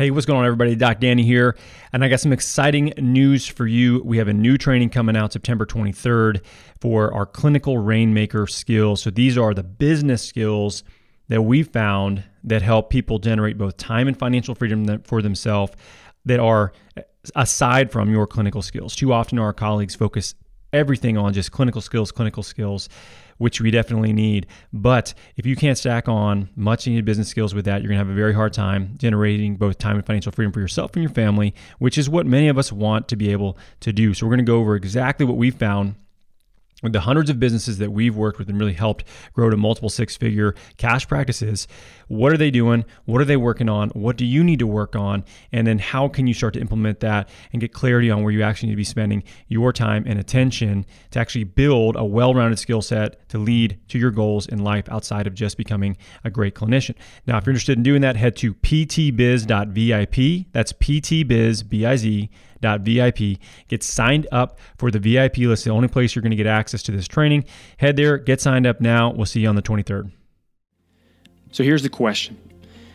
Hey, what's going on, everybody? Doc Danny here, and I got some exciting news for you. We have a new training coming out September 23rd for our clinical rainmaker skills. So, these are the business skills that we found that help people generate both time and financial freedom for themselves that are uh, aside from your clinical skills. Too often, our colleagues focus everything on just clinical skills, clinical skills which we definitely need. But if you can't stack on much needed business skills with that, you're going to have a very hard time generating both time and financial freedom for yourself and your family, which is what many of us want to be able to do. So we're going to go over exactly what we found the hundreds of businesses that we've worked with and really helped grow to multiple six figure cash practices, what are they doing? What are they working on? What do you need to work on? And then how can you start to implement that and get clarity on where you actually need to be spending your time and attention to actually build a well rounded skill set to lead to your goals in life outside of just becoming a great clinician. Now, if you're interested in doing that, head to ptbiz.vip. That's ptbiz, VIP. Get signed up for the VIP list, the only place you're going to get access to this training. Head there, get signed up now. We'll see you on the 23rd. So here's the question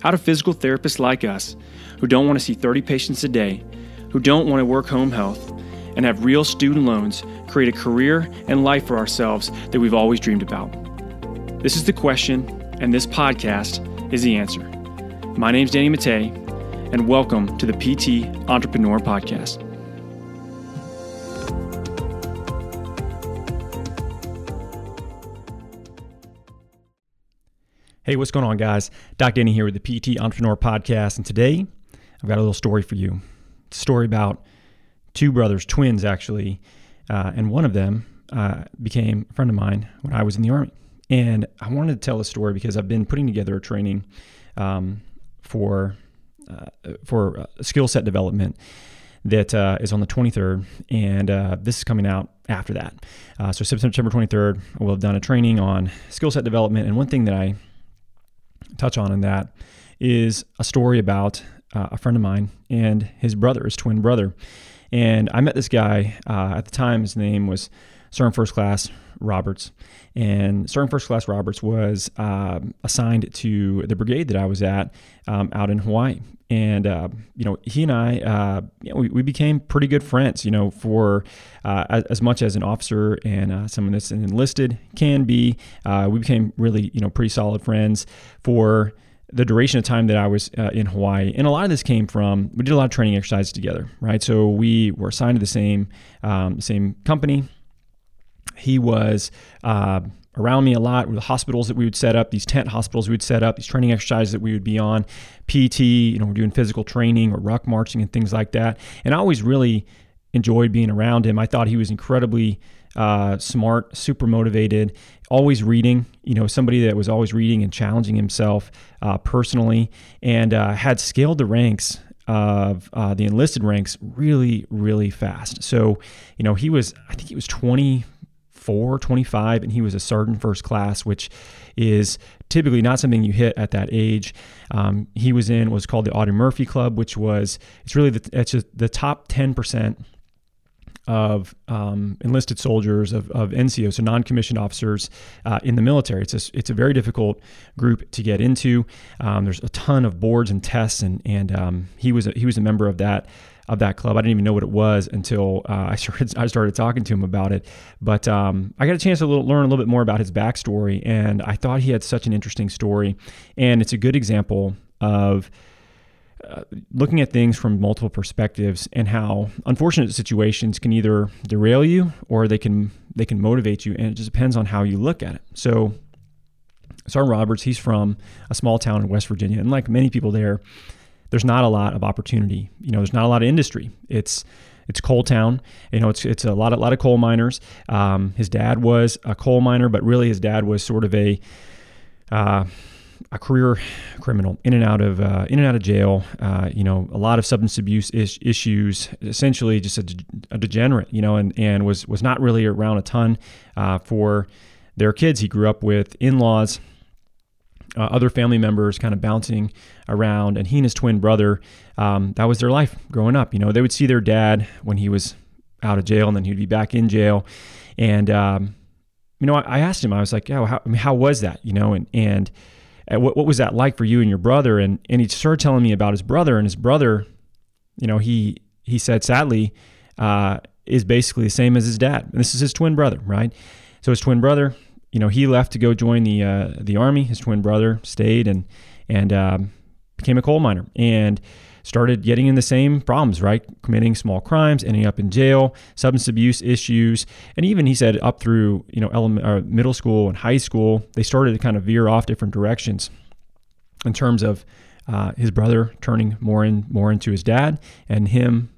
How do physical therapists like us, who don't want to see 30 patients a day, who don't want to work home health, and have real student loans, create a career and life for ourselves that we've always dreamed about? This is the question, and this podcast is the answer. My name's Danny Mattei and welcome to the PT Entrepreneur Podcast. Hey, what's going on, guys? Doc Danny here with the PT Entrepreneur Podcast, and today I've got a little story for you. Story about two brothers, twins actually, uh, and one of them uh, became a friend of mine when I was in the Army. And I wanted to tell a story because I've been putting together a training um, for uh, for uh, skill set development that uh, is on the 23rd, and uh, this is coming out after that. Uh, so September 23rd, we'll have done a training on skill set development. And one thing that I touch on in that is a story about a friend of mine and his brother, his twin brother. And I met this guy at the time. His name was Sergeant First Class Roberts. And Sergeant First Class Roberts was assigned to the brigade that I was at um, out in Hawaii. And uh, you know he and I uh, you know, we, we became pretty good friends you know for uh, as, as, much as an officer and uh, someone that's enlisted can be. Uh, we became really you know pretty solid friends for the duration of time that I was uh, in Hawaii. And a lot of this came from we did a lot of training exercises together right? So we were assigned to the same um, same company he was around me a lot. With the hospitals that we would set up, these tent hospitals we would set up, these training exercises that we would be on, PT, you know, we're doing physical training or ruck marching and things like that. And I always really enjoyed being around him. I thought he was incredibly uh, smart, super motivated, always reading. You know, somebody that was always reading and challenging himself uh, personally, and uh, had scaled the ranks of uh, the enlisted ranks really, really fast. So, you know, he was, I think he was 20 24, 25, and he was a sergeant first class, which is typically not something you hit at that age. Um, he was in was called the Audie Murphy Club, which was it's really the, it's the top 10 percent of um, enlisted soldiers of, of NCOs, so non-commissioned officers uh, in the military. It's a, it's a very difficult group to get into. Um, there's a ton of boards and tests, and and um, he was a, he was a member of that of that club. I didn't even know what it was until uh, I started I started talking to him about it. But um, I got a chance to little, learn a little bit more about his backstory, and I thought he had such an interesting story, and it's a good example of. Uh, looking at things from multiple perspectives and how unfortunate situations can either derail you or they can they can motivate you and it just depends on how you look at it so Sergeant Roberts he's from a small town in West Virginia and like many people there there's not a lot of opportunity. You know, there's not a lot of industry. It's it's coal town. You know, it's it's a lot of lot of coal miners. Um, his dad was a coal miner, but really his dad was sort of a uh, a career criminal, in and out of uh, in and out of jail. Uh, you know, a lot of substance abuse is- issues. Essentially, just a, de- a, degenerate. You know, and and was was not really around a ton uh, for their kids. He grew up with in laws uh, other family members kind of bouncing around, and he and his twin brother, um, that was their life growing up. You know, they would see their dad when he was out of jail, and then he'd be back in jail, and um, you know, I, asked him, I was like, "Yeah, how, I mean, how was that?" You know, and and what, what was that like for you and your brother? And, and he started telling me about his brother and his brother, you know, he, he said, sadly, uh, is basically the same as his dad. And this is his twin brother, right? So his twin brother, you know, he left to go join the, uh, the army. His twin brother stayed and, and, um, became a coal miner and started getting in the same problems, right? Committing small crimes, ending up in jail, substance abuse issues, and even he said up through you know element, uh, middle school and high school, they started to kind of veer off different directions in terms of uh, his brother turning more and more into his dad, and him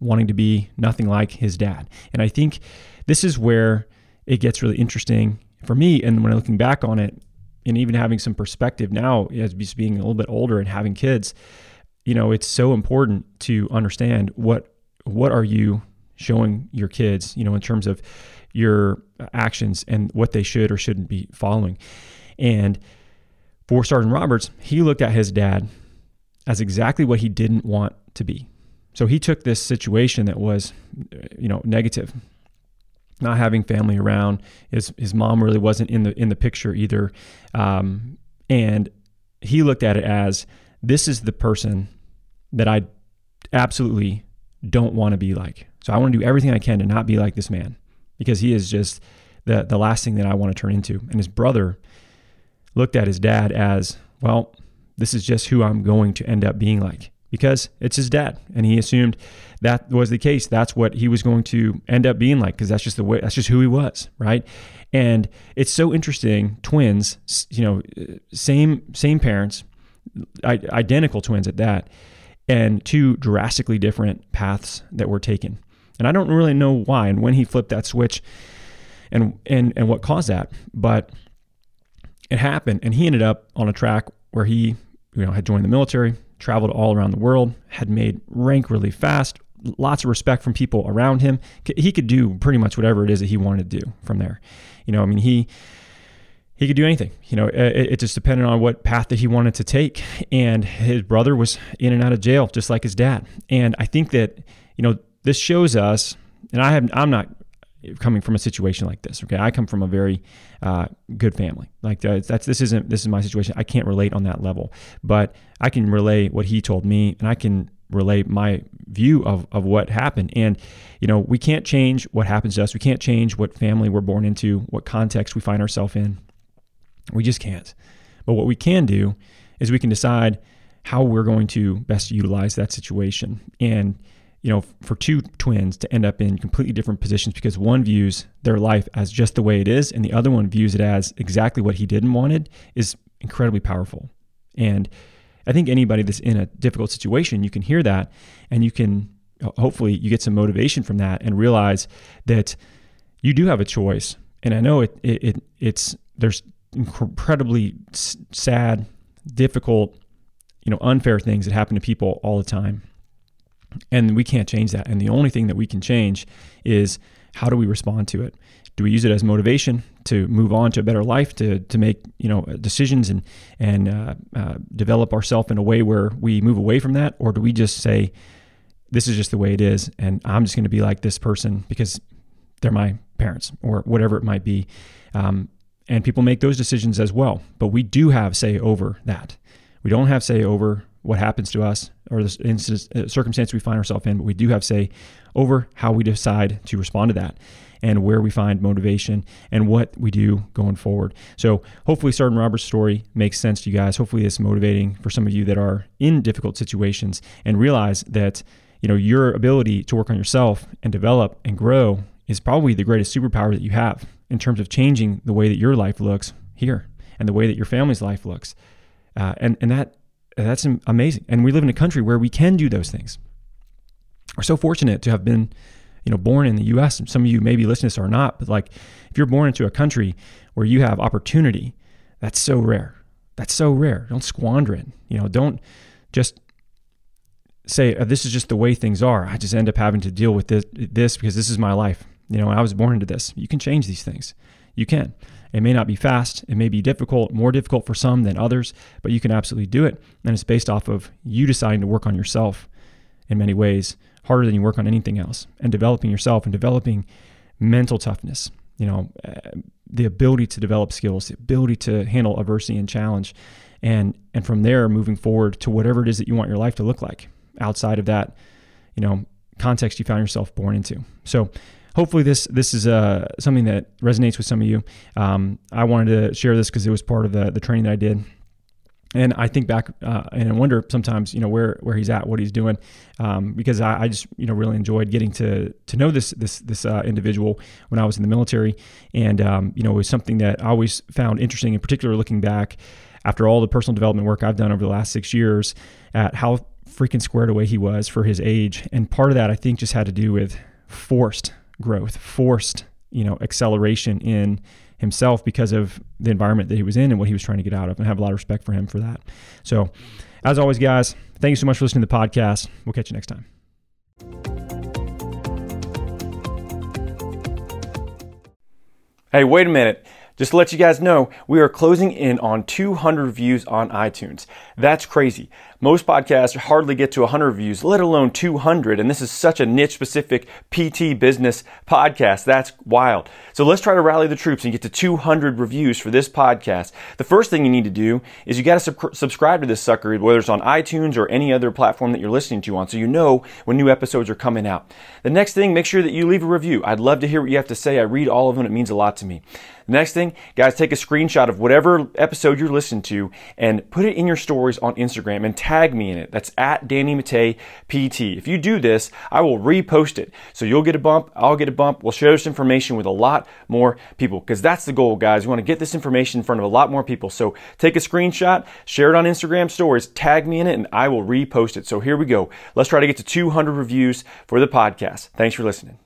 wanting to be nothing like his dad. And I think this is where it gets really interesting for me. And when I'm looking back on it, and even having some perspective now as being a little bit older and having kids, you know, it's so important to understand what what are you showing your kids, you know, in terms of your actions and what they should or shouldn't be following. And for Sergeant Roberts, he looked at his dad as exactly what he didn't want to be. So he took this situation that was, you know, negative, not having family around. His his mom really wasn't in the in the picture either, um, and he looked at it as this is the person that I absolutely don't want to be like. So I want to do everything I can to not be like this man because he is just the the last thing that I want to turn into. And his brother looked at his dad as, well, this is just who I'm going to end up being like because it's his dad and he assumed that was the case that's what he was going to end up being like because that's just the way that's just who he was right and it's so interesting twins you know uh, same same parents identical twins at that and two drastically different paths that were taken. And I don't really know why and when he flipped that switch and and and what caused that, but it happened and he ended up on a track where he, you know, had joined the military, traveled all around the world, had made rank really fast, lots of respect from people around him. He could do pretty much whatever it is that he wanted to do from there. You know, I mean, he he could do anything. You know, it, it, just depended on what path that he wanted to take. And his brother was in and out of jail, just like his dad. And I think that you know this shows us. And I have I'm not coming from a situation like this. Okay, I come from a very uh, good family. Like uh, that's this isn't this is my situation. I can't relate on that level, but I can relay what he told me, and I can relay my view of, of what happened. And, you know, we can't change what happens to us. We can't change what family we're born into, what context we find ourselves in. We just can't. But what we can do is we can decide how we're going to best utilize that situation. And, you know, for two twins to end up in completely different positions because one views their life as just the way it is and the other one views it as exactly what he didn't wanted is incredibly powerful. And I think anybody that's in a difficult situation, you can hear that and you can uh, hopefully you get some motivation from that and realize that you do have a choice. And I know it, it, it it's there's incredibly sad, difficult, you know, unfair things that happen to people all the time. And we can't change that. And the only thing that we can change is how do we respond to it? Do we use it as motivation to move on to a better life, to, to make you know decisions and and uh, uh, develop ourselves in a way where we move away from that, or do we just say, this is just the way it is, and I'm just going to be like this person because they're my parents or whatever it might be. Um, and people make those decisions as well. But we do have say over that. We don't have say over what happens to us or the uh, circumstance we find ourselves in, but we do have say over how we decide to respond to that and where we find motivation and what we do going forward. So hopefully Sergeant Robert's story makes sense to you guys. Hopefully it's motivating for some of you that are in difficult situations and realize that you know your ability to work on yourself and develop and grow is probably the greatest superpower that you have in terms of changing the way that your life looks here and the way that your family's life looks. Uh, and, and that that's amazing. And we live in a country where we can do those things. We're so fortunate to have been, you know, born in the U.S. Some of you maybe listen to this or not, but like if you're born into a country where you have opportunity, that's so rare. That's so rare. Don't squander it. You know, don't just say oh, this is just the way things are. I just end up having to deal with this, this because this is my life. You know, I was born into this. You can change these things. You can. It may not be fast. It may be difficult, more difficult for some than others, but you can absolutely do it. And it's based off of you deciding to work on yourself in many ways, harder than you work on anything else, and developing yourself and developing mental toughness, you know, uh, the ability to develop skills, the ability to handle adversity and challenge, and and from there moving forward to whatever it is that you want your life to look like outside of that, you know, context you found yourself born into. So hopefully this this is uh, something that resonates with some of you. Um, I wanted to share this because it was part of the the training that I did. And I think back uh, and I wonder sometimes, you know, where where he's at, what he's doing, um, because I, I, just, you know, really enjoyed getting to to know this this this uh, individual when I was in the military, and um, you know, it was something that I always found interesting, in particular, looking back after all the personal development work I've done over the last six years, at how freaking squared away he was for his age, and part of that I think just had to do with forced growth, forced, you know, acceleration in himself because of the environment that he was in and what he was trying to get out of. And I have a lot of respect for him for that. So, as always, guys, thank you so much for listening to the podcast. We'll catch you next time. Hey, wait a minute. Just to let you guys know, we are closing in on 200 views on iTunes. That's crazy. Most podcasts hardly get to 100 views, let alone 200. And this is such a niche specific PT business podcast. That's wild. So let's try to rally the troops and get to 200 reviews for this podcast. The first thing you need to do is you got to sub- subscribe to this sucker, whether it's on iTunes or any other platform that you're listening to on, so you know when new episodes are coming out. The next thing, make sure that you leave a review. I'd love to hear what you have to say. I read all of them. It means a lot to me. Next thing, guys, take a screenshot of whatever episode you're listening to and put it in your stories on Instagram and tag me in it. That's at Danny Mattei PT. If you do this, I will repost it. So you'll get a bump, I'll get a bump. We'll share this information with a lot more people because that's the goal, guys. We want to get this information in front of a lot more people. So take a screenshot, share it on Instagram stories, tag me in it, and I will repost it. So here we go. Let's try to get to 200 reviews for the podcast. Thanks for listening.